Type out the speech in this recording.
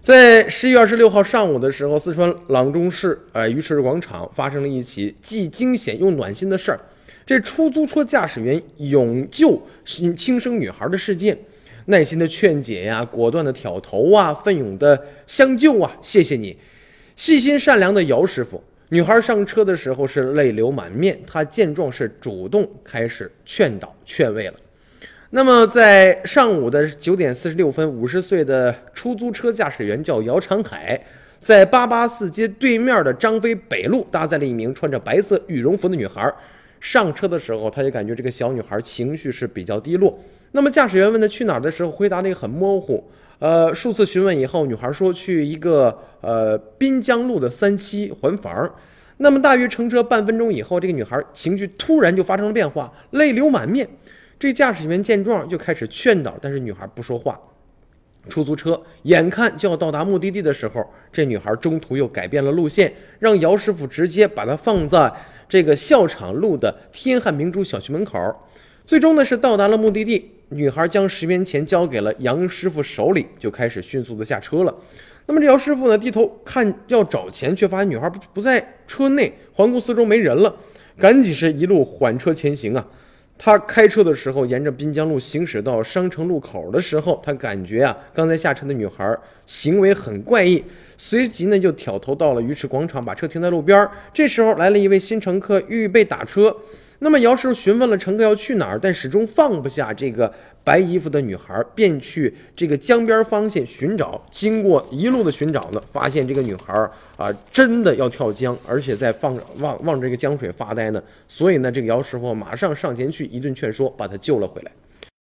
在十一月二十六号上午的时候，四川阆中市呃鱼池广场发生了一起既惊险又暖心的事儿。这出租车驾驶员勇救轻生女孩的事件，耐心的劝解呀，果断的挑头啊，奋勇的相救啊，谢谢你，细心善良的姚师傅。女孩上车的时候是泪流满面，她见状是主动开始劝导劝慰了。那么在上午的九点四十六分，五十岁的出租车驾驶员叫姚长海，在八八四街对面的张飞北路搭载了一名穿着白色羽绒服的女孩。上车的时候，他就感觉这个小女孩情绪是比较低落。那么驾驶员问她去哪儿的时候，回答的很模糊。呃，数次询问以后，女孩说去一个呃滨江路的三期还房。那么大约乘车半分钟以后，这个女孩情绪突然就发生了变化，泪流满面。这驾驶员见状就开始劝导，但是女孩不说话。出租车眼看就要到达目的地的时候，这女孩中途又改变了路线，让姚师傅直接把她放在。这个校场路的天汉明珠小区门口，最终呢是到达了目的地。女孩将十元钱交给了杨师傅手里，就开始迅速的下车了。那么这姚师傅呢低头看要找钱，却发现女孩不不在车内，环顾四周没人了，赶紧是一路缓车前行啊。他开车的时候，沿着滨江路行驶到商城路口的时候，他感觉啊，刚才下车的女孩行为很怪异，随即呢就挑头到了鱼池广场，把车停在路边。这时候来了一位新乘客，预备打车。那么姚师傅询问了乘客要去哪儿，但始终放不下这个白衣服的女孩，便去这个江边方向寻找。经过一路的寻找呢，发现这个女孩啊真的要跳江，而且在放望望这个江水发呆呢。所以呢，这个姚师傅马上上前去一顿劝说，把她救了回来。